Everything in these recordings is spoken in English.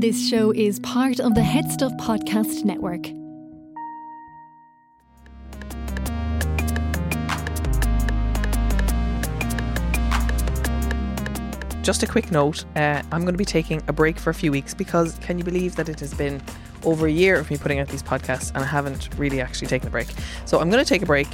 This show is part of the Head Stuff Podcast Network. Just a quick note uh, I'm going to be taking a break for a few weeks because can you believe that it has been over a year of me putting out these podcasts and I haven't really actually taken a break? So I'm going to take a break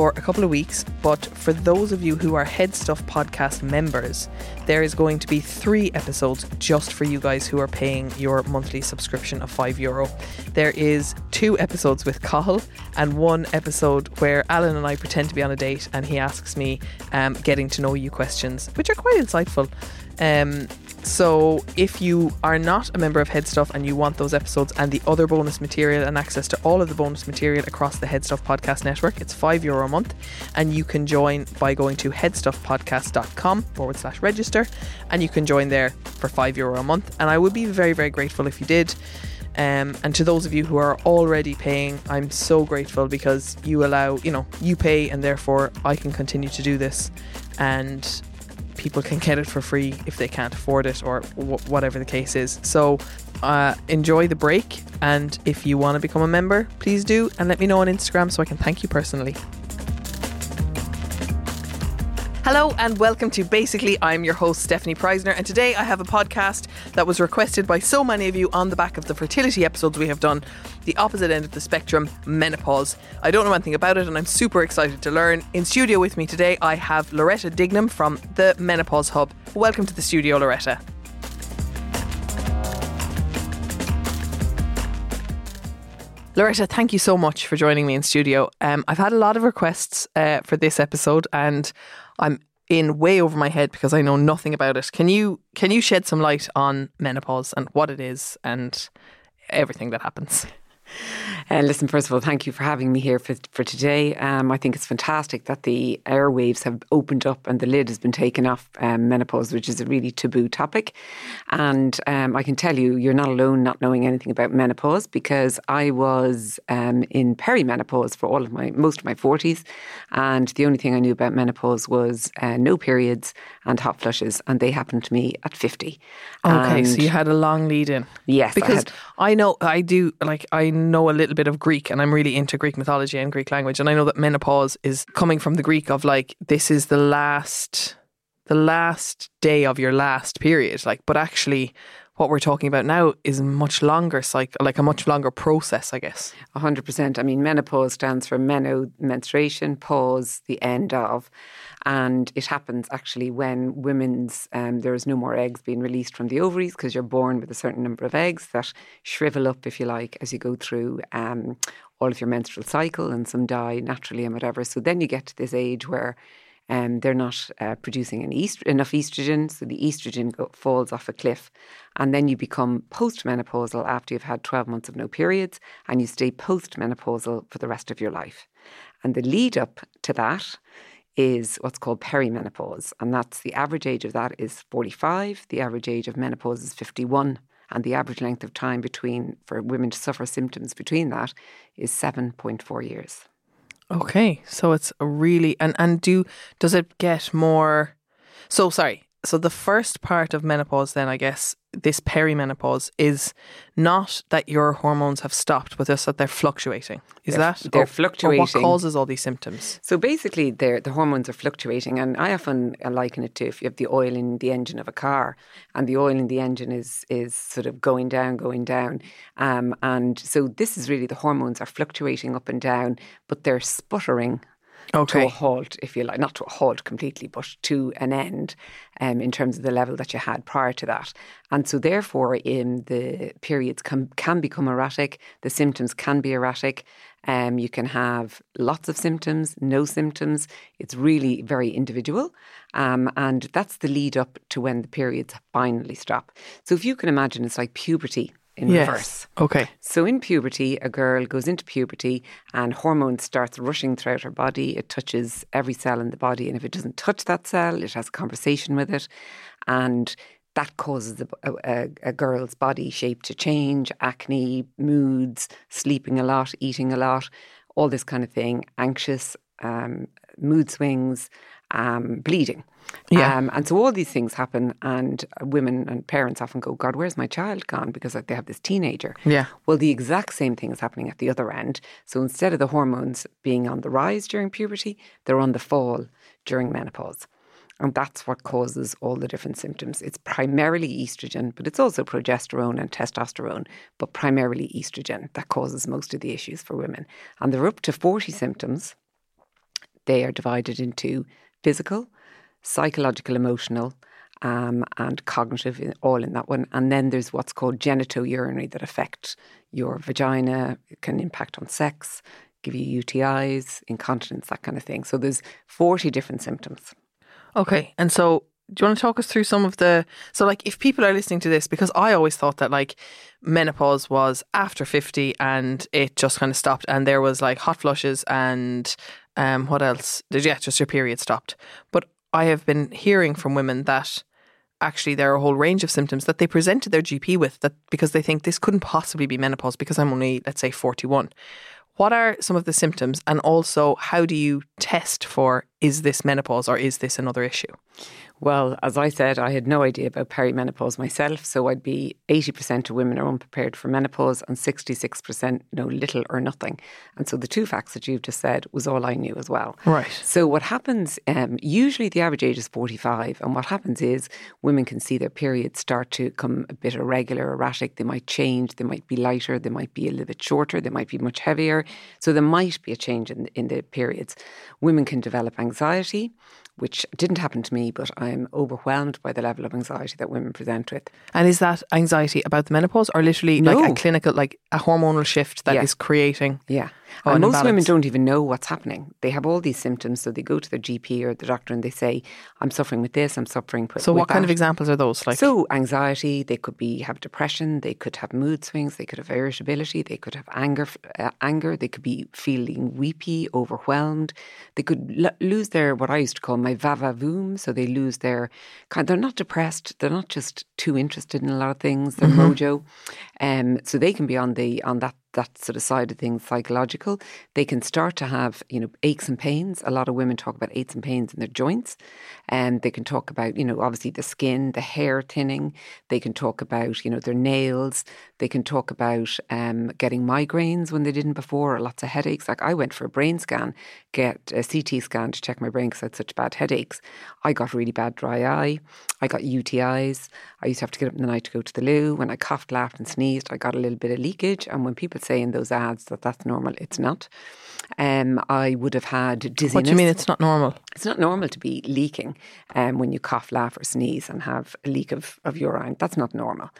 for a couple of weeks. But for those of you who are Head Stuff podcast members, there is going to be three episodes just for you guys who are paying your monthly subscription of five euro. There is two episodes with Cathal and one episode where Alan and I pretend to be on a date and he asks me um, getting to know you questions, which are quite insightful. Um, so, if you are not a member of Head Stuff and you want those episodes and the other bonus material and access to all of the bonus material across the Head Stuff Podcast Network, it's five euro a month. And you can join by going to headstuffpodcast.com forward slash register. And you can join there for five euro a month. And I would be very, very grateful if you did. Um, and to those of you who are already paying, I'm so grateful because you allow, you know, you pay and therefore I can continue to do this. And people can get it for free if they can't afford it or w- whatever the case is. So uh, enjoy the break. And if you want to become a member, please do. And let me know on Instagram so I can thank you personally. Hello and welcome to Basically I'm your host Stefanie Preissner and today I have a podcast that was requested by so many of you on the back of the fertility episodes we have done the opposite end of the spectrum menopause. I don't know anything about it and I'm super excited to learn. In studio with me today I have Loretta Dignam from the Menopause Hub. Welcome to the studio Loretta. Loretta, thank you so much for joining me in studio. Um, I've had a lot of requests uh, for this episode, and I'm in way over my head because I know nothing about it. Can you can you shed some light on menopause and what it is and everything that happens? Uh, listen, first of all, thank you for having me here for, for today. Um, I think it's fantastic that the airwaves have opened up and the lid has been taken off um, menopause, which is a really taboo topic. And um, I can tell you, you're not alone not knowing anything about menopause because I was um, in perimenopause for all of my most of my 40s, and the only thing I knew about menopause was uh, no periods and hot flushes, and they happened to me at 50. Okay, And- so you had a long lead in. Yes, I because had. I know I do like I know a little bit of Greek and I'm really into Greek mythology and Greek language and I know that menopause is coming from the Greek of like this is the last the last day of your last period like but actually what we're talking about now is much longer cycle like a much longer process I guess. 100%. I mean, menopause stands for meno, menstruation, pause, the end of. And it happens actually when women's, um, there is no more eggs being released from the ovaries because you're born with a certain number of eggs that shrivel up, if you like, as you go through um, all of your menstrual cycle and some die naturally and whatever. So then you get to this age where um, they're not uh, producing est- enough estrogen, so the estrogen go- falls off a cliff. And then you become postmenopausal after you've had 12 months of no periods, and you stay postmenopausal for the rest of your life. And the lead up to that is what's called perimenopause, and that's the average age of that is 45, the average age of menopause is 51. And the average length of time between for women to suffer symptoms between that is 7.4 years. Okay, so it's really and and do does it get more? So sorry. So the first part of menopause, then I guess, this perimenopause is not that your hormones have stopped, but just that they're fluctuating. Is They're- that they're or- Or what causes all these symptoms? So basically, they're- the hormones are fluctuating, and I often liken it to if you have the oil in the engine of a car, and the oil in the engine is is sort of going down, going down, um, and so this is really the hormones are fluctuating up and down, but they're sputtering. To a halt, if you like, not to a halt completely, but to an end um, in terms of the level that you had prior to that. And so, therefore, in the periods can, can become erratic, the symptoms can be erratic. Um, you can have lots of symptoms, no symptoms. It's really very individual. Um, and that's the lead up to when the periods finally stop. So, if you can imagine, it's like puberty in reverse. Okay. So in puberty, a girl goes into puberty and hormones starts rushing throughout her body. It touches every cell in the body, and if it doesn't touch that cell, it has a conversation with it, and that causes a, a, a girl's body shape to change, acne, moods, sleeping a lot, eating a lot, all this kind of thing, anxious, um, mood swings, um, bleeding. Yeah. Um, and so all these things happen, and women and parents often go, God, where's my child gone? Because like, they have this teenager. Yeah. Well, the exact same thing is happening at the other end. So instead of the hormones being on the rise during puberty, they're on the fall during menopause. And that's what causes all the different symptoms. It's primarily estrogen, but it's also progesterone and testosterone, but primarily estrogen that causes most of the issues for women. And there are up to 40 symptoms. They are divided into physical, psychological, emotional, um, and cognitive, all in that one. And then there's what's called genitourinary that affect your vagina, it can impact on sex, give you UTIs, incontinence, that kind of thing. So there's 40 different symptoms. Okay. And so do you want to talk us through some of the so like if people are listening to this because I always thought that like menopause was after 50 and it just kind of stopped and there was like hot flushes and um what else? Did yeah just your period stopped. But I have been hearing from women that actually there are a whole range of symptoms that they present to their GP with that because they think this couldn't possibly be menopause because I'm only let's say 41 what are some of the symptoms? And also how do you test for is this menopause or is this another issue Well, as I said, I had no idea about perimenopause myself. So I'd be 80% of women are unprepared for menopause and 66% know little or nothing. And so the two facts that you've just said was all I knew as well. Right. So what happens, um, usually the average age is 45. And what happens is women can see their periods start to come a bit irregular, erratic. They might change. They might be lighter. They might be a little bit shorter. They might be much heavier. So there might be a change in, in the periods. Women can develop anxiety which didn't happen to me, but I'm overwhelmed by the level of anxiety that women present with. And is that anxiety about the menopause or literally like a clinical, like a hormonal shift that is Yeah. creating? Yeah. Oh, and an most women don't even know what's happening. They have all these symptoms, so they go to their GP or the doctor and they say, I'm suffering with this, I'm suffering with So, what with kind of examples are those? Like, so anxiety, they could be have depression, they could have mood swings, they could have irritability, they could have anger, uh, anger, they could be feeling weepy, overwhelmed. They could l- lose their what I used to call my vavavoom, so they lose their kind. They're not depressed, they're not just too interested in a lot of things. They're mojo, um, so they can be on the on that that sort of side of things, psychological. They can start to have, you know, aches and pains. A lot of women talk about aches and pains in their joints. And they can talk about, you know, obviously the skin, the hair thinning. They can talk about, you know, their nails. They can talk about um, getting migraines when they didn't before, or lots of headaches. Like I went for a brain scan, get a CT scan to check my brain because I had such bad headaches. I got really bad dry eye. I got UTIs. I used to have to get up in the night to go to the loo. When I coughed, laughed, and sneezed, I got a little bit of leakage. And when people say in those ads that that's normal, it's not. Um, I would have had dizziness. what do you mean it's not normal? It's not normal to be leaking um, when you cough, laugh, or sneeze and have a leak of, of urine. That's not normal.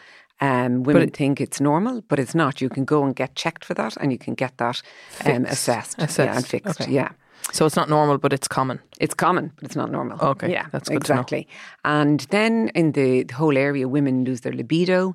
Um, women it- think it's normal, but it's not. You can go and get checked for that, and you can get that um, Fixed. assessed, yeah, and fixed. okay. Yeah, So, it's not normal, but it's common. it's common, but it's not normal. Okay, yeah, that's good to know. exactly. And then in the, the whole area, women lose their libido.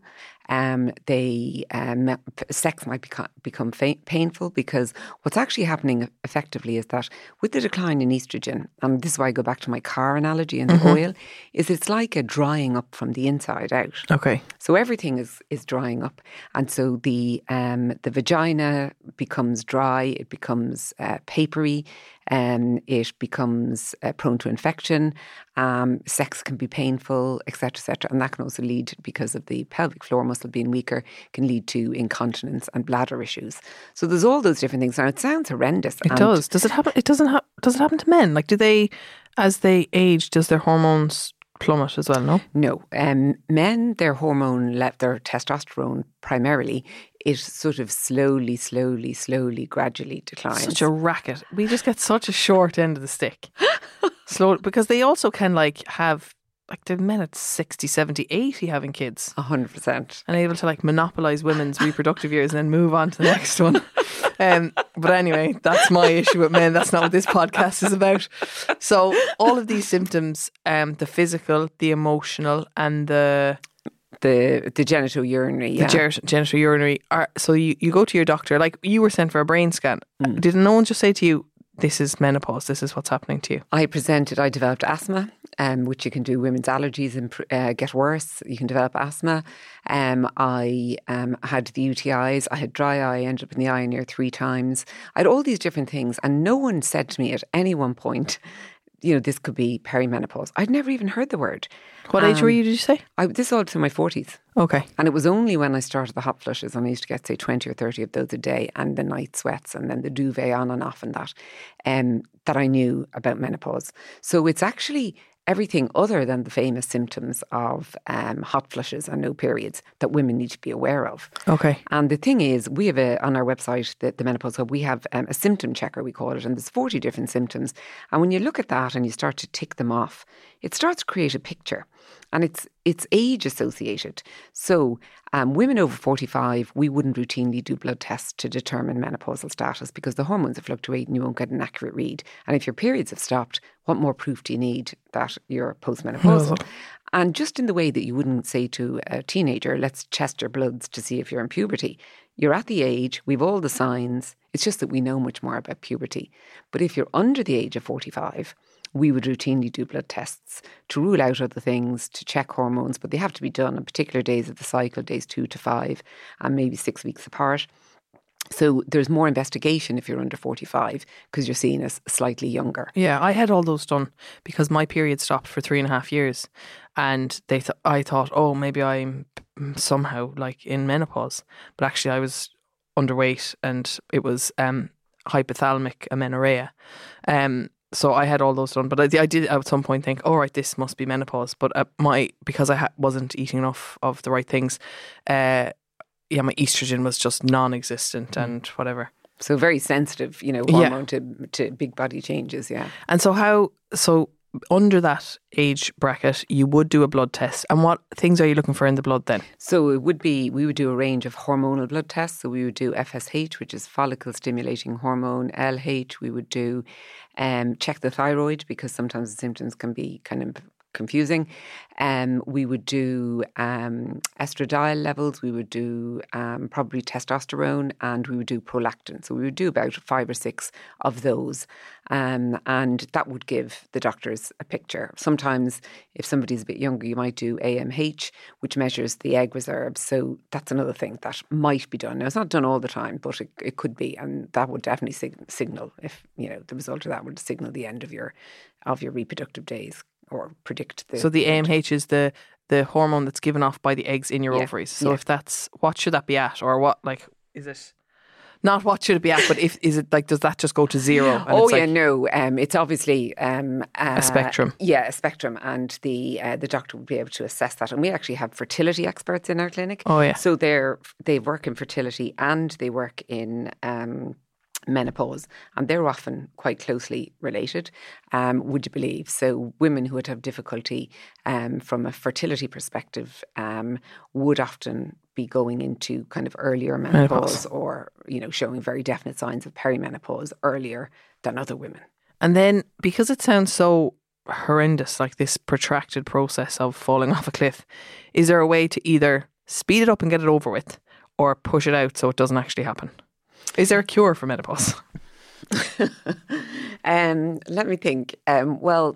Um, they um, sex might become become fa- painful because what's actually happening effectively is that with the decline in estrogen, and this is why I go back to my car analogy and the Mm-hmm. oil, is it's like a drying up from the inside out. Okay. So everything is is drying up, and so the um, the vagina becomes dry. It becomes uh, papery. Um, it becomes uh, prone to infection, um, sex can be painful, etc., etc., and that can also lead because of the pelvic floor muscle being weaker, can lead to incontinence and bladder issues. So there's all those different things. Now it sounds horrendous. It does. Does it happen? It doesn't. Ha- does it happen to men? Like, do they, as they age, does their hormones plummet as well? No. No, um, men, their hormone, le- their testosterone primarily, it sort of slowly, slowly, slowly, gradually declines. Such a racket. We just get such a short end of the stick. Slow because they also can like have like the men at 60, 70, 80 having kids A hundred percent. and able to like monopolize women's reproductive years and then move on to the next one. Um, but anyway, that's my issue with men. That's not what this podcast is about. So all of these symptoms, um, the physical, the emotional, and the The the genital urinary. the Yeah. gen- genital urinary are so you, you go to your doctor like you were sent for a brain scan Mm. did no one just say to you this is menopause this is what's happening to you I presented. I developed asthma, um, which you can do. Women's allergies and uh, get worse. You can develop asthma. Um, I um, had the UTIs. I had dry eye. I ended up in the Eye and Ear three times. I had all these different things, and no one said to me at any one point, you know, this could be perimenopause. I'd never even heard the word. what age were Um, you did you say I, this all through my forties. okay And it was only when I started the hot flushes, and I used to get, say, 20 or 30 of those a day, and the night sweats, and then the duvet on and off, and that, um, that I knew about menopause. So it's actually everything other than the famous symptoms of um, hot flushes and no periods that women need to be aware of. okay And the thing is, we have a, on our website, the, the Menopause Hub, we have um, a symptom checker, we call it, and there's 40 different symptoms. And when you look at that and you start to tick them off, it starts to create a picture. And it's it's age associated. So um, women over 45, we wouldn't routinely do blood tests to determine menopausal status because the hormones are fluctuating and you won't get an accurate read. And if your periods have stopped, what more proof do you need that you're postmenopausal? And just in the way that you wouldn't say to a teenager, let's test your bloods to see if you're in puberty. You're at the age, we've all the signs. It's just that we know much more about puberty. But if you're under the age of 45, we would routinely do blood tests to rule out other things, to check hormones, but they have to be done on particular days of the cycle, days two to five, and maybe six weeks apart. So there's more investigation if you're under 45 because you're seen as slightly younger. yeah i had all those done because my period stopped for three and a half years and they th- i thought oh maybe i'm somehow like in menopause but actually i was underweight and it was um hypothalamic amenorrhea um so I had all those done, but I, I did at some point think, "All right, this must be menopause." But uh, my because I ha- wasn't eating enough of the right things, uh, yeah, my estrogen was just non-existent and whatever. So very sensitive, you know, Yeah. hormone to, to big body changes, yeah. And so how so under that age bracket, you would do a blood test, and what things are you looking for in the blood then? So it would be, we would do a range of hormonal blood tests. So we would do FSH, which is follicle stimulating hormone, LH. We would do um, check the thyroid because sometimes the symptoms can be kind of confusing. Um, we would do um, estradiol levels, we would do um, probably testosterone, and we would do prolactin. So we would do about five or six of those. Um, and that would give the doctors a picture. Sometimes, if somebody's a bit younger, you might do AMH, which measures the egg reserves. So that's another thing that might be done. Now, it's not done all the time, but it, it could be. And that would definitely sig- signal if, you know, the result of that would signal the end of your of your reproductive days or predict the So the AMH is the the hormone that's given off by the eggs in your Yeah, ovaries. So yeah. if that's what should that be at, or what like is it? Not what should it be at, but if is it like does that just go to zero? and Oh yeah, like- no. Um, it's obviously um, uh, A spectrum. Yeah, a spectrum, and the uh, the doctor would be able to assess that. And we actually have fertility experts in our clinic. Oh, yeah. So they're they work in fertility and they work in. Um, menopause and they're often quite closely related um, would you believe so women who would have difficulty um, from a fertility perspective um, would often be going into kind of earlier menopause, Menopause. or you know showing very definite signs of perimenopause earlier than other women And then because it sounds so horrendous, like this protracted process of falling off a cliff, is there a way to either speed it up and get it over with, or push it out so it doesn't actually happen? Is there a cure for menopause? Um, let me think. Um, well,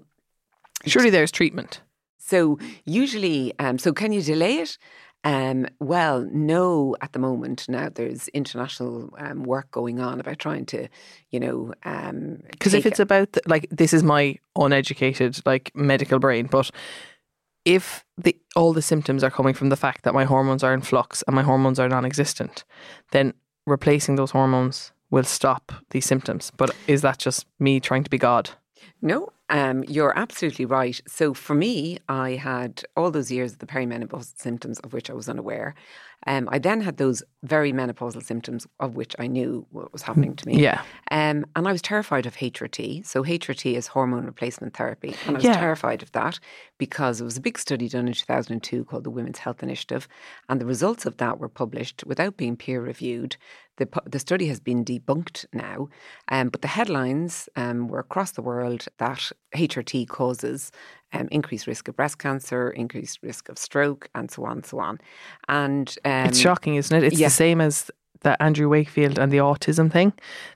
Surely there's treatment. So usually, um, so can you delay it? Um, well, no, at the moment. Now there's international um, work going on about trying to, you know, um, Because if take it's about the, like this is my uneducated like medical brain, but if the all the symptoms are coming from the fact that my hormones are in flux and my hormones are non-existent, then replacing those hormones will stop these symptoms. But is that just me trying to be God? No, um, you're absolutely right. So for me, I had all those years of the perimenopausal symptoms of which I was unaware. Um, I then had those very menopausal symptoms of which I knew what was happening to me. Yeah. Um, and I was terrified of HRT. So HRT is hormone replacement therapy. And I was Yeah. terrified of that because it was a big study done in 2002 called the Women's Health Initiative. And the results of that were published without being peer reviewed. The, the study has been debunked now, um, but the headlines um, were across the world that HRT causes um, increased risk of breast cancer, increased risk of stroke, and so on and so on. And um, It's shocking, isn't it? It's yeah. the same as the Andrew Wakefield and the autism thing.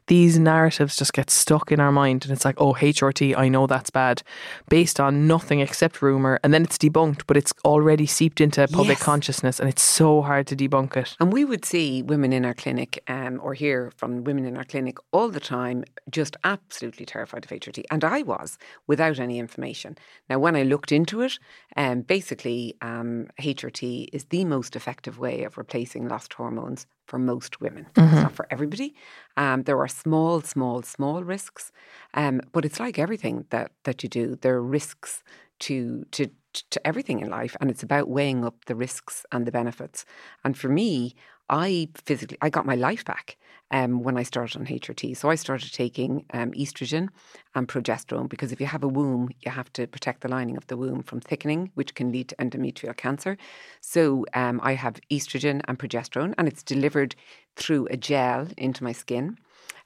These narratives just get stuck in our mind, and it's like, oh, HRT, I know that's bad, based on nothing except rumor, and then it's debunked, but it's already seeped into public Yes. consciousness, and it's so hard to debunk it. And we would see women in our clinic um, or hear from women in our clinic all the time just absolutely terrified of HRT. And I was without any information. Now, when I looked into it, um, basically, um, HRT is the most effective way of replacing lost hormones for most women. It's not for everybody. Um, there are small, small, small risks, um, but it's like everything that, that you do. There are risks to to to everything in life, and it's about weighing up the risks and the benefits. And for me, I physically I got my life back um, when I started on HRT. So I started taking um, estrogen and progesterone because if you have a womb, you have to protect the lining of the womb from thickening, which can lead to endometrial cancer. So um, I have estrogen and progesterone, and it's delivered through a gel into my skin.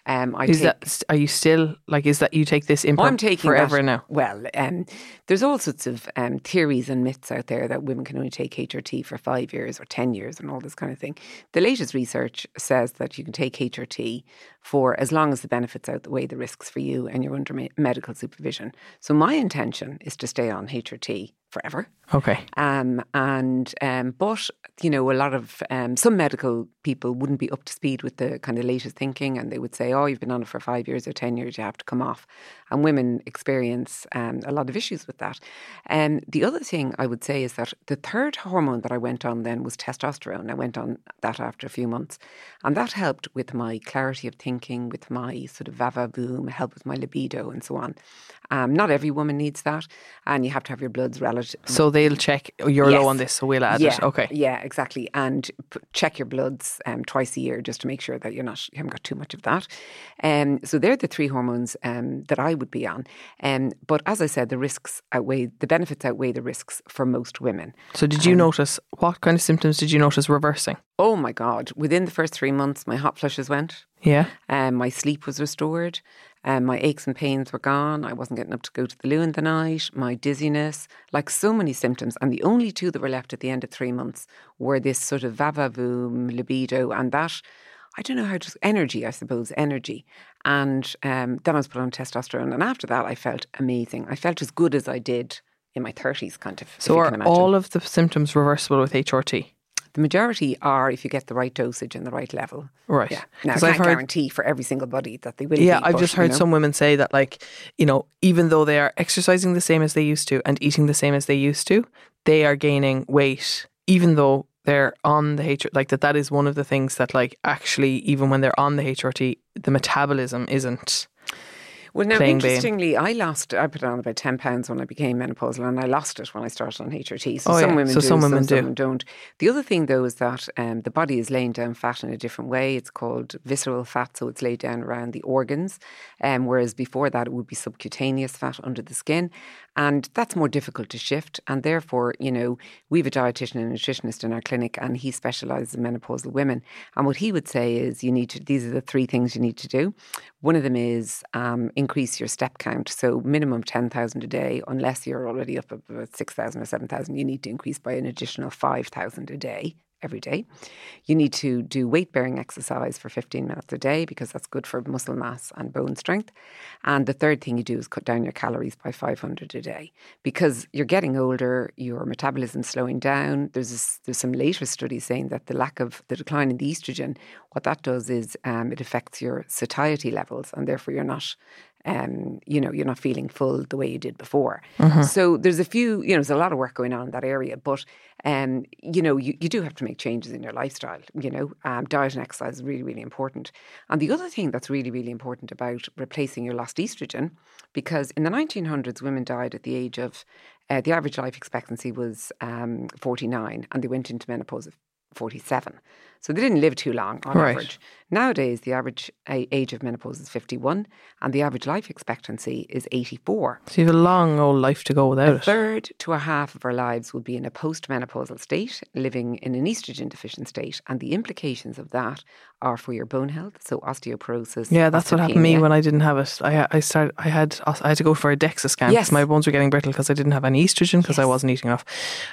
Um, I Is take, that, are you still, like, is that you take this in Oh, I'm taking forever that- now? Well, um, there's all sorts of um, theories and myths out there that women can only take HRT for five years or 10 years and all this kind of thing. The latest research says that you can take HRT for as long as the benefits outweigh the risks for you and you're under me- medical supervision. So my intention is to stay on HRT forever. Okay. Um, and um, but you know, a lot of um, some medical people wouldn't be up to speed with the kind of latest thinking, and they would say, "Oh, you've been on it for five years or ten years, you have to come off." And women experience um, a lot of issues with that. And the other thing I would say is that the third hormone that I went on then was testosterone. I went on that after a few months, and that helped with my clarity of thinking, with my sort of vavavoom, helped with my libido, and so on. Um, not every woman needs that, and you have to have your bloods relative. So they'll check, oh, you're Yes. low on this, so we'll add yeah, it. Okay. Yeah, exactly. And p- check your bloods um, twice a year just to make sure that you're not you haven't got too much of that. Um, so they're the three hormones um, that I would be on. Um, but as I said, the risks outweigh the benefits outweigh the risks for most women. So did you notice, what kind of symptoms did you notice reversing? Oh my God! Within the first three months, my hot flushes went. Yeah. Um, my sleep was restored. Um, my aches and pains were gone. I wasn't getting up to go to the loo in the night. My dizziness, like so many symptoms. And the only two that were left at the end of three months were this sort of vavavoom, libido, and that, I don't know how to, energy, I suppose, energy. And um, then I was put on testosterone. And after that, I felt amazing. I felt as good as I did in my 30s, kind of. So you are can imagine. all of the symptoms reversible with HRT? The majority are if you get the right dosage and the right level. Right. Yeah. Now, I can't I've heard- guarantee for every single body that they will Yeah, be, I've but, just you heard know. some women say that, like, you know, even though they are exercising the same as they used to and eating the same as they used to, they are gaining weight, even though they're on the HRT. Like, that, that is one of the things that, like, actually, even when they're on the HRT, the metabolism isn't. Well, now, interestingly, I lost, I put on about 10 pounds when I became menopausal and I lost it when I started on HRT. So Oh, some yeah. women So do, some women do. some don't. The other thing, though, is that um, the body is laying down fat in a different way. It's called visceral fat, so it's laid down around the organs. Um, whereas before that, it would be subcutaneous fat under the skin. And that's more difficult to shift. And therefore, you know, we have a dietitian and nutritionist in our clinic, and he specialises in menopausal women. And what he would say is, you need to, these are the three things you need to do. One of them is um, increase your step count. So, minimum 10,000 a day, unless you're already up about 6,000 or 7,000, you need to increase by an additional 5,000 a day every day. You need to do weight bearing exercise for 15 minutes a day because that's good for muscle mass and bone strength. And the third thing you do is cut down your calories by 500 a day because you're getting older, your metabolism's slowing down. There's this, there's some later studies saying that the lack of the decline in the estrogen, what that does is um, it affects your satiety levels, and therefore you're not um, you know, you're not feeling full the way you did before. Mm-hmm. So there's a few, you know, there's a lot of work going on in that area, but, um, you know, you, you do have to make changes in your lifestyle, you know, um, diet and exercise is really, really important. And the other thing that's really, really important about replacing your lost estrogen, because in the 1900s, women died at the age of, uh, the average life expectancy was um, 49 and they went into menopause at 47. So they didn't live too long on Right. average. Nowadays, the average uh, age of menopause is 51 and the average life expectancy is 84. So you have a long old life to go without A it. third to a half of our lives will be in a postmenopausal state, living in an estrogen deficient state. And the implications of that are for your bone health, so osteoporosis. Yeah, that's what happened to me when I didn't have it. I I started I had I had to go for a DEXA scan Yes. my bones were getting brittle because I didn't have any estrogen because I wasn't eating enough,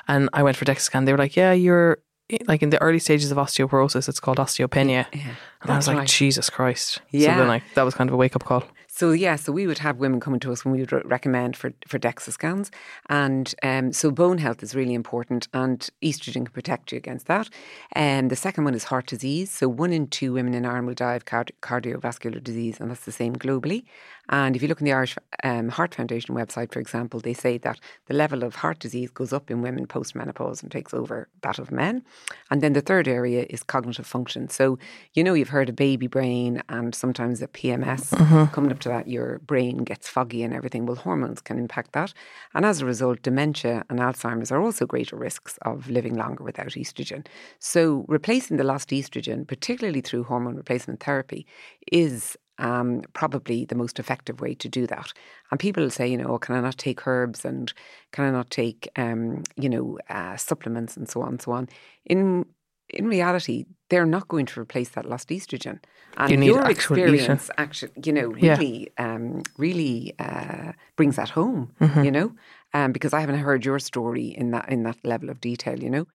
and I went for a DEXA scan. They were like, "Yeah, you're like in the early stages of osteoporosis. It's called osteopenia." Yeah, And I was like, right. Jesus Christ. So Yeah. then like that was kind of a wake up call. So yeah, so we would have women coming to us when we would re- recommend for for DEXA scans, and um, so bone health is really important, and estrogen can protect you against that. And the second one is heart disease. So one in two women in Ireland will die of card- cardiovascular disease, and that's the same globally. And if you look on the Irish um, Heart Foundation website, for example, they say that the level of heart disease goes up in women post menopause and takes over that of men. And then the third area is cognitive function. So you know you've heard of baby brain and sometimes a PMS coming up to that, your brain gets foggy and everything. Well, hormones can impact that. And as a result, dementia and Alzheimer's are also greater risks of living longer without estrogen. So, replacing the lost estrogen, particularly through hormone replacement therapy, is um, probably the most effective way to do that. And people say, you know, can I not take herbs and can I not take, um, you know, uh, supplements and so on and so on. In in reality, they're not going to replace that lost estrogen. And You your experience, actually, you know, Yeah. really, um, really uh, brings that home. Mm-hmm. You know, um, because I haven't heard your story in that in that level of detail. You know.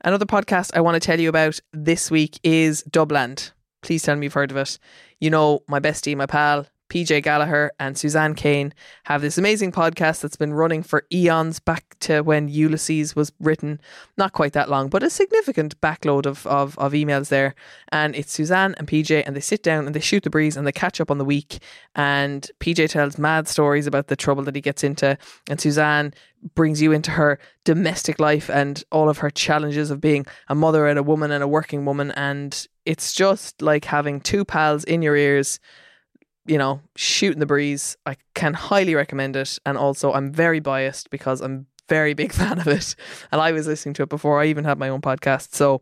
Another podcast I want to tell you about this week is Dubland. Please tell me you've heard of it. You know, my bestie, my pal, PJ Gallagher and Suzanne Kane have this amazing podcast that's been running for eons back to when Ulysses was written. Not quite that long, but a significant backload of, of, of emails there. And it's Suzanne and PJ, and they sit down and they shoot the breeze and they catch up on the week. And PJ tells mad stories about the trouble that he gets into, and Suzanne brings you into her domestic life and all of her challenges of being a mother and a woman and a working woman. And it's just like having two pals in your ears you know, shooting the breeze. I can highly recommend it. And also, I'm very biased because I'm very big fan of it. And I was listening to it before I even had my own podcast. So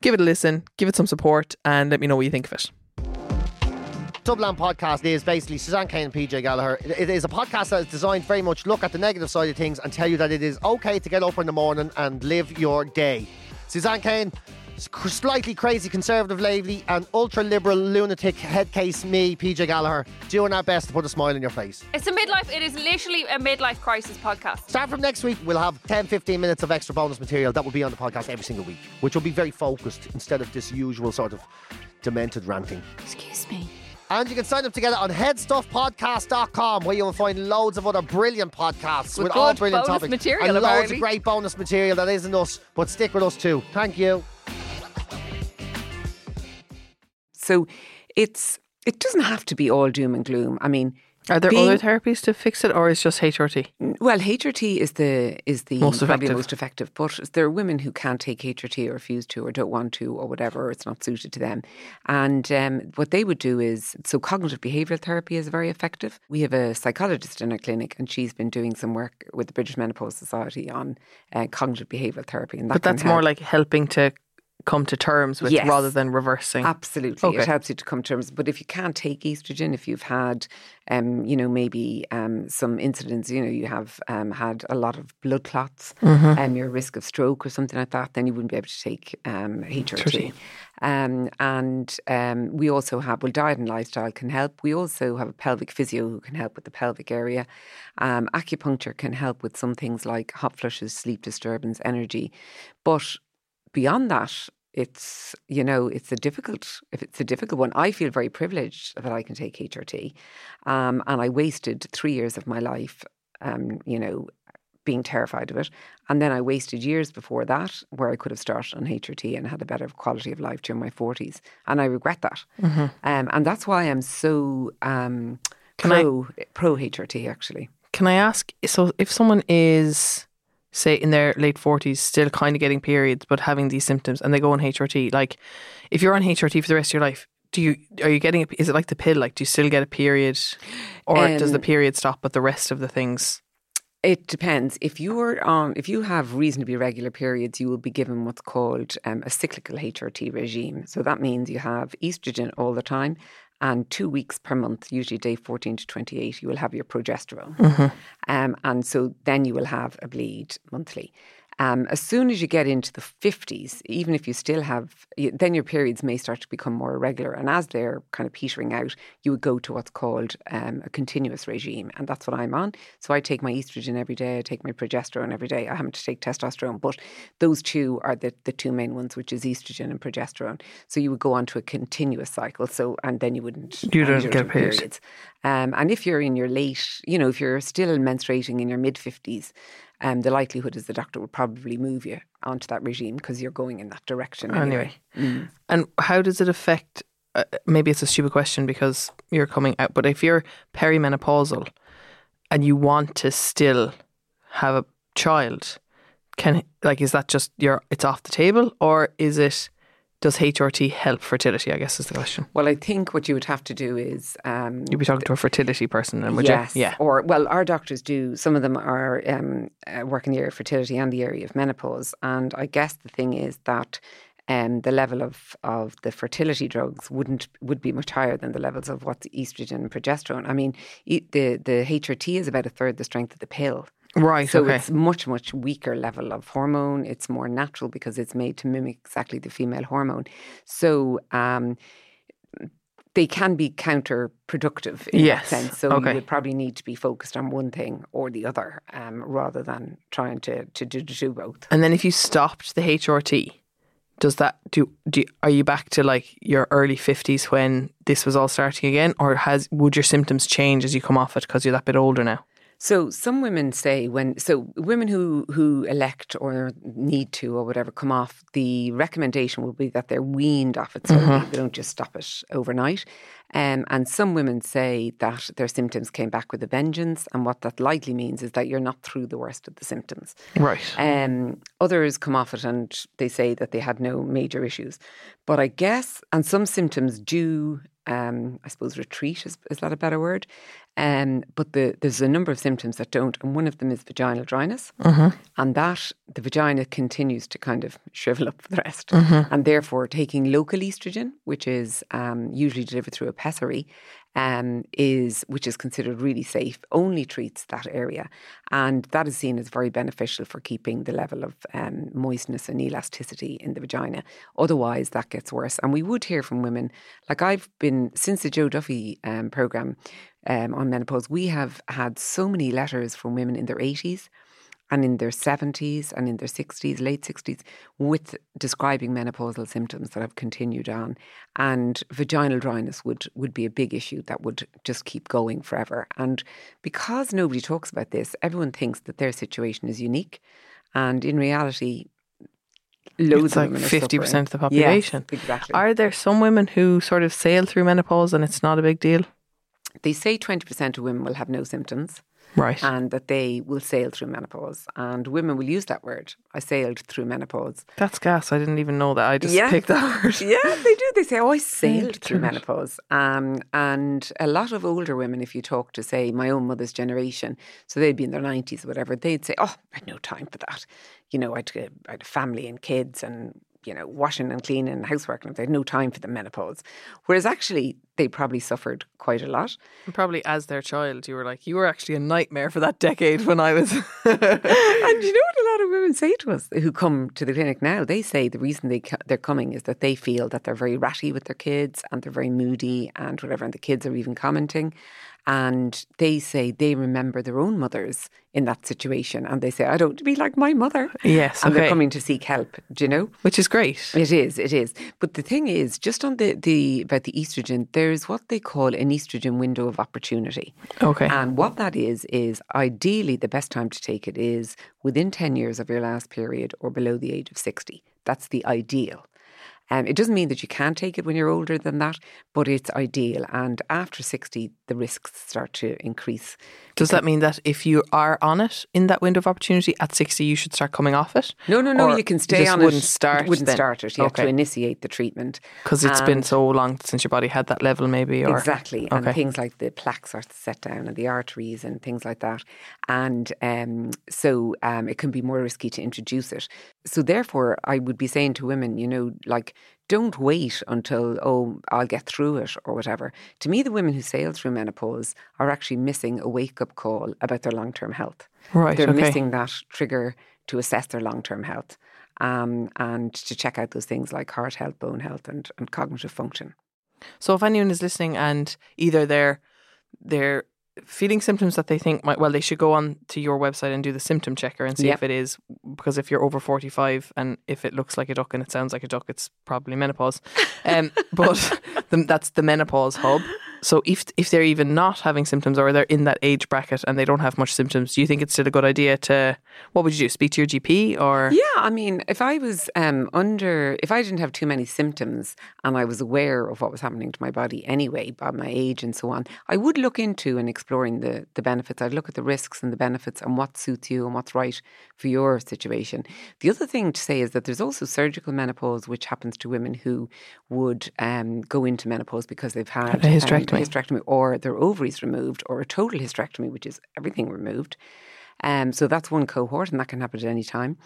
give it a listen, give it some support, and let me know what you think of it. Dubland podcast is basically Suzanne Kane and PJ Gallagher. It- is a podcast that is designed very much look at the negative side of things and tell you that it is okay to get up in the morning and live your day. Suzanne Kane, slightly crazy conservative lady, and ultra liberal lunatic headcase me, PJ Gallagher, doing our best to put a smile on your face. It's a midlife, it is literally a midlife crisis podcast. Start from next week, we'll have 10 15 minutes of extra bonus material that will be on the podcast every single week, which will be very focused instead of this usual sort of demented ranting. Excuse me. And you can sign up together on headstuffpodcast.com where you will find loads of other brilliant podcasts With with, all good brilliant bonus topics. material, and loads of great bonus material that isn't us, but stick with us too. Thank you. So it's it doesn't have to be all doom and gloom. I mean, Are there being- other therapies to fix it, or is just HRT? Well, HRT is the is the Most probably effective. most effective, but there are women who can't take HRT or refuse to or don't want to or whatever, or it's not suited to them. And um, what they would do is so cognitive behavioural therapy is very effective. We have a psychologist in our clinic, and she's been doing some work with the British Menopause Society on uh, cognitive behavioural therapy, and that But that's more like helping to come to terms with Yes. rather than reversing. Absolutely, Okay. it helps you to come to terms. But if you can't take estrogen, if you've had, um, you know, maybe um, some incidents, you know, you have um, had a lot of blood clots, Mm-hmm. and you're at risk of stroke or something like that, then you wouldn't be able to take um, HRT. Um, and um, we also have, well, diet and lifestyle can help. We also have a pelvic physio who can help with the pelvic area. Um, acupuncture can help with some things like hot flushes, sleep disturbance, energy. But beyond that, it's you know it's a difficult if it's a difficult one. I feel very privileged that I can take HRT, um, and I wasted three years of my life, um, you know, being terrified of it, and then I wasted years before that where I could have started on HRT and had a better quality of life during my forties, and I regret that, Mm-hmm. um, and that's why I'm so um, Can I- pro pro HRT actually. Can I ask? So, if someone is, say, in their late forties, still kind of getting periods, but having these symptoms, and they go on HRT, like, if you're on HRT for the rest of your life, do you are you getting? A, is it like the pill? Like, do you still get a period, or does the Um, period stop, but the rest of the things? It depends. If you're on, if you have reasonably regular periods, you will be given what's called um, a cyclical HRT regime. So that means you have estrogen all the time, and two weeks per month, usually day fourteen to twenty-eight, you will have your progesterone, um, and so then you will have a bleed monthly. Um, as soon as you get into the 50s, even if you still have, then your periods may start to become more irregular. And as they're kind of petering out, you would go to what's called um, a continuous regime. And that's what I'm on. So I take my estrogen every day, I take my progesterone every day. I happen to take testosterone, but those two are the, the two main ones, which is estrogen and progesterone. So you would go on to a continuous cycle. So, and then you wouldn't, You don't get periods. Um, and if you're in your late, you know, if you're still menstruating in your mid 50s, um, the likelihood is the doctor would probably move you onto that regime because you're going in that direction anyway. Anyway. And how does it affect? Uh, maybe it's a stupid question because you're coming out, but if you're perimenopausal and you want to still have a child, can like is that just your? It's off the table, or is it? Does HRT help fertility? I guess is the question. Well, I think what you would have to do is um, You'd be talking to a fertility person, and would yes, you? Yeah. Or well, our doctors do. Some of them are um, uh, work in the area of fertility and the area of menopause. And I guess the thing is that um, the level of, of the fertility drugs wouldn't would be much higher than the levels of what's estrogen and progesterone. I mean, e- the the HRT is about a third the strength of the pill. Right. So okay. it's much, much weaker level of hormone. It's more natural because it's made to mimic exactly the female hormone. So um, they can be counterproductive in Yes, that sense. So okay. you would probably need to be focused on one thing or the other um, rather than trying to, to, do to do both. And then if you stopped the HRT, does that do, do are you back to like your early 50s when this was all starting again or has would your symptoms change as you come off it because you're that bit older now? So some women say when so women who who elect or need to or whatever come off, the recommendation will be that they're weaned off it slowly. They don't just stop it overnight. Um, and some women say that their symptoms came back with a vengeance, and what that likely means is that you're not through the worst of the symptoms. Right. Um, others come off it and they say that they had no major issues. But I guess, and some symptoms do, um, I suppose, retreat, is, is that a better word? Um, but the, there's a number of symptoms that don't, and one of them is vaginal dryness. And that, the vagina continues to kind of shrivel up for the rest. And therefore, taking local estrogen, which is um, usually delivered through a pessary, um, is which is considered really safe, only treats that area, and that is seen as very beneficial for keeping the level of um, moistness and elasticity in the vagina. Otherwise, that gets worse. And we would hear from women, like I've been since the Joe Duffy um, program um, on menopause, we have had so many letters from women in their eighties and in their 70s and in their 60s, late 60s, with describing menopausal symptoms that have continued on. And vaginal dryness would, would be a big issue that would just keep going forever. And because nobody talks about this, everyone thinks that their situation is unique. And in reality, loads It's of like women are 50% of the population. Yes, exactly. Are there some women who sort of sail through menopause and it's not a big deal? they say 20% of women will have no symptoms. Right. and that they will sail through menopause. And women will use that word. I sailed through menopause. That's gas. I didn't even know that. I just Yeah. picked that word. Yeah, they do. They say, "Oh, I sailed through menopause." Um, and a lot of older women, if you talk to, say, my own mother's generation, so they'd be in their nineties or whatever, they'd say, "Oh, I had no time for that." You know, I'd, I had a family and kids, and you know, washing and cleaning and housework, and they had no time for the menopause. Whereas actually, they probably suffered quite a lot. And probably as their child, you were like, you were actually a nightmare for that decade when I was. and you know what a lot of women say to us who come to the clinic now? They say the reason they they're coming is that they feel that they're very ratty with their kids and they're very moody and whatever, and the kids are even commenting. And they say they remember their own mothers in that situation. And they say, I don't want to be like my mother. Yes, And they're coming to seek help, do you know? Which is great. It is, it is. But the thing is, just on the, the about the estrogen, there's what they call an estrogen window of opportunity. Okay. And what that is, is ideally the best time to take it is within 10 years of your last period or below the age of 60. That's the ideal. Um, it doesn't mean that you can't take it when you're older than that, but it's ideal. And after 60, the risks start to increase. Does that mean that if you are on it in that window of opportunity at 60, you should start coming off it? No, no, no. Or you can stay just on wouldn't it. Start wouldn't then? start it. You have to initiate the treatment Because it's been so long since your body had that level, maybe. Or Exactly. And Okay. things like the plaques are set down and the arteries and things like that. And um, so um, it can be more risky to introduce it. So, therefore, I would be saying to women, you know, like, don't wait until, oh, I'll get through it or whatever. To me, the women who sail through menopause are actually missing a wake up call about their long term health. Right, They're okay. missing that trigger to assess their long term health um, and to check out those things like heart health, bone health, and, and cognitive function. So if anyone is listening and either they're they're feeling symptoms that they think might well they should go on to your website and do the symptom checker and see Yep. if it is because if you're over 45 and if it looks like a duck and it sounds like a duck it's probably menopause um, but the, that's the menopause hub so if if they're even not having symptoms or they're in that age bracket and they don't have much symptoms do you think it's still a good idea to what would you do speak to your GP or Yeah, I mean, if I was um, under, if I didn't have too many symptoms and I was aware of what was happening to my body anyway, by my age and so on, I would look into and exploring the the benefits. I'd look at the risks and the benefits and what suits you and what's right for your situation. The other thing to say is that there's also surgical menopause, which happens to women who would um, go into menopause because they've had a hysterectomy. Um, hysterectomy or their ovaries removed or a total hysterectomy, which is everything removed. Um, so that's one cohort, and that can happen at any time.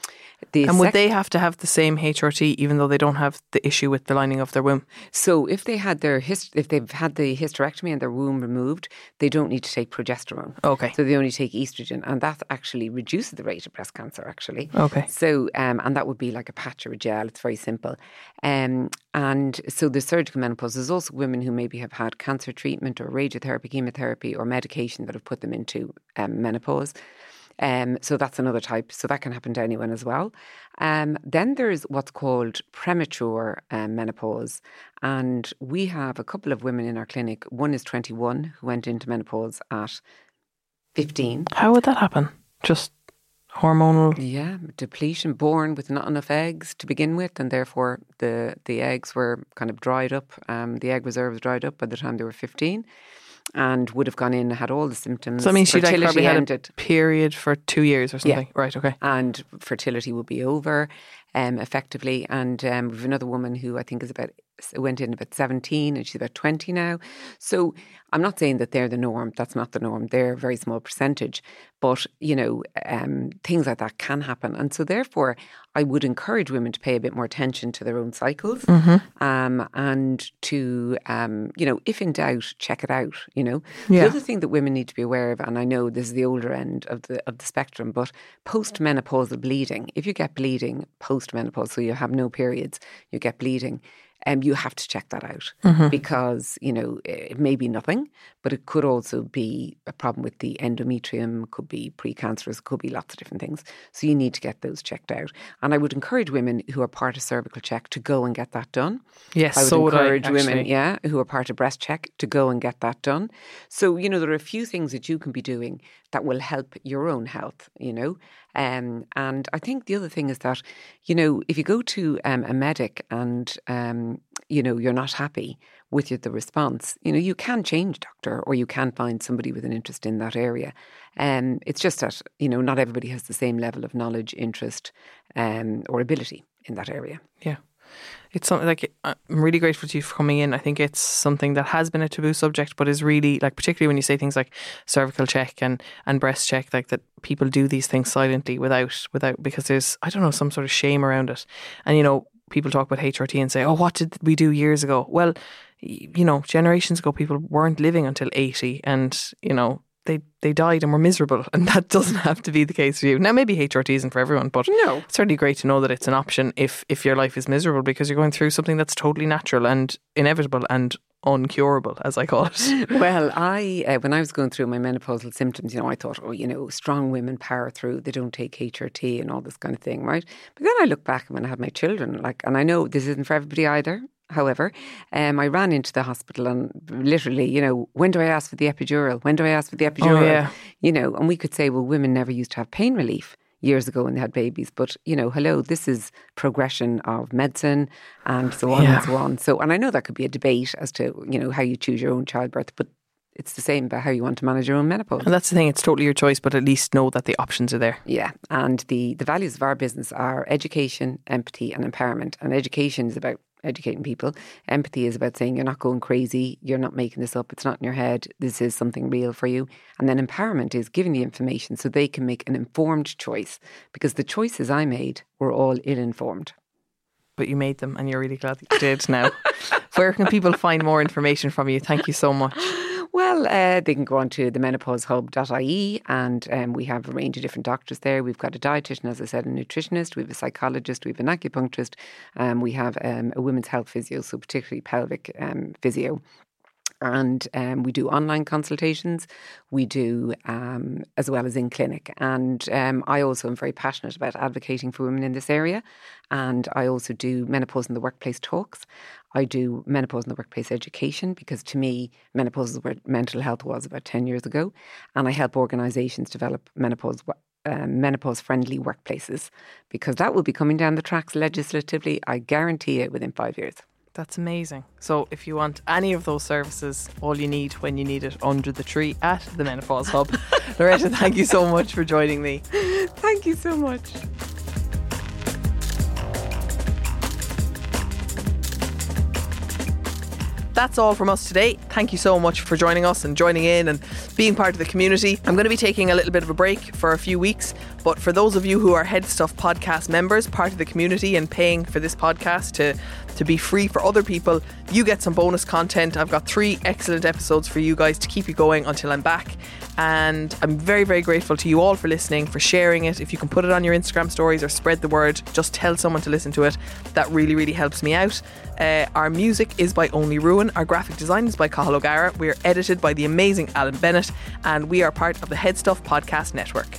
The and would they have to have the same HRT even though they don't have the issue with the lining of their womb So if they had their hist- if they've had the hysterectomy and their womb removed, they don't need to take progesterone. Okay. So they only take estrogen, and that actually reduces the rate of breast cancer. Actually. Okay. So um, and that would be like a patch or a gel. It's very simple. Um, and so the surgical menopause. There's also women who maybe have had cancer treatment or radiotherapy, chemotherapy, or medication that have put them into um, menopause. Um, so that's another type. So that can happen to anyone as well. Um, then there's what's called premature um, menopause. And we have a couple of women in our clinic. One is 21 who went into menopause at 15. How would that happen? Just hormonal. Yeah, depletion, born with not enough eggs to begin with, and therefore the, the eggs were kind of dried up. Um, the egg reserves dried up by the time they were 15 and would have gone in and had all the symptoms. So I mean, she like probably had ended. a period for two years or Yeah. something. Right. Okay. and fertility will be over um, effectively. And um, we've another woman who I think is about went in about 17 and she's about 20 now. So I'm not saying that they're the norm. That's not the norm. They're a very small percentage. But, you know, um, things like that can happen. And so therefore, I would encourage women to pay a bit more attention to their own cycles um, and to, um, you know, if in doubt, check it out, you know. Yeah. The other thing that women need to be aware of, and I know this is the older end of the of the spectrum, but postmenopausal bleeding. If you get bleeding postmenopause, so you have no periods, you get bleeding. Um, you have to check that out because you know it may be nothing, but it could also be a problem with the endometrium. Could be precancerous. Could be lots of different things. So you need to get those checked out. And I would encourage women who are part of cervical check to go and get that done. Yes, I would so would I, encourage women, yeah, who are part of breast check to go and get that done. So, you know, there are a few things that you can be doing that will help your own health, you know. Um, and I think the other thing is that, you know, if you go to um, a medic and, um, you know, you're not happy with the response, you know, you can change doctor or you can find somebody with an interest in that area. Um, it's just that, you know, not everybody has the same level of knowledge, interest, um, or ability in that area. Yeah. It's something like I'm really grateful to you for coming in. I think it's something that has been a taboo subject, but is really like particularly when you say things like cervical check and, and breast check, like that people do these things silently without without because there's I don't know some sort of shame around it, and you know people talk about HRT and say, oh, what did we do years ago? Well, you know, generations ago people weren't living until eighty, and you know they they died and were miserable, and that doesn't have to be the case for you. Now, maybe HRT isn't for everyone, but No. it's certainly great to know that it's an option if if your life is miserable because you're going through something that's totally natural and inevitable and uncurable, as I call it. Well, I uh, when I was going through my menopausal symptoms, you know, I thought, oh, you know, strong women power through. They don't take HRT and all this kind of thing, right? But then I look back and when I had my children, like, and I know this isn't for everybody either. However, um, I ran into the hospital and literally, you know, when do I ask for the epidural? When do I ask for the epidural? Oh, yeah. You know, and we could say, well, women never used to have pain relief years ago when they had babies. But, you know, hello, this is progression of medicine and so on Yeah. and so on. So, and I know that could be a debate as to, you know, how you choose your own childbirth, but it's the same about how you want to manage your own menopause. And that's the thing, it's totally your choice, but at least know that the options are there. Yeah, and the the values of our business are education, empathy, and empowerment. And education is about educating people. Empathy is about saying you're not going crazy, you're not making this up, it's not in your head. This is something real for you. And then empowerment is giving the information so they can make an informed choice. Because the choices I made were all ill informed. But you made them and you're really glad that you did now. Where can people find more information from you? Thank you so much. Well, uh, they can go on to the menopausehub.ie and um, we have a range of different doctors there. We've got a dietitian, as I said, a nutritionist, we have a psychologist, we have an acupuncturist, um, we have um, a women's health physio, so particularly pelvic um, physio. And um, we do online consultations. We do um, as well as in clinic. And um, I also am very passionate about advocating for women in this area. And I also do menopause in the workplace talks. I do menopause in the workplace education because to me, menopause is where mental health was about 10 years ago. And I help organisations develop menopause. Um, menopause friendly workplaces because that will be coming down the tracks legislatively, I guarantee it, within five years. That's amazing. So, if you want any of those services, all you need when you need it under the tree at the Menopause Hub. Loretta, thank you so much for joining me. Thank you so much. That's all from us today. Thank you so much for joining us and joining in and being part of the community. I'm going to be taking a little bit of a break for a few weeks, but for those of you who are Head Stuff podcast members, part of the community and paying for this podcast to to be free for other people, you get some bonus content. I've got three excellent episodes for you guys to keep you going until I'm back. And I'm very, very grateful to you all for listening, for sharing it. If you can put it on your Instagram stories or spread the word, just tell someone to listen to it. That really, really helps me out. Uh, our music is by Only Ruin. Our graphic design is by Cathal O'Gara. We are edited by the amazing Alan Bennett. And we are part of the Head Stuff Podcast Network.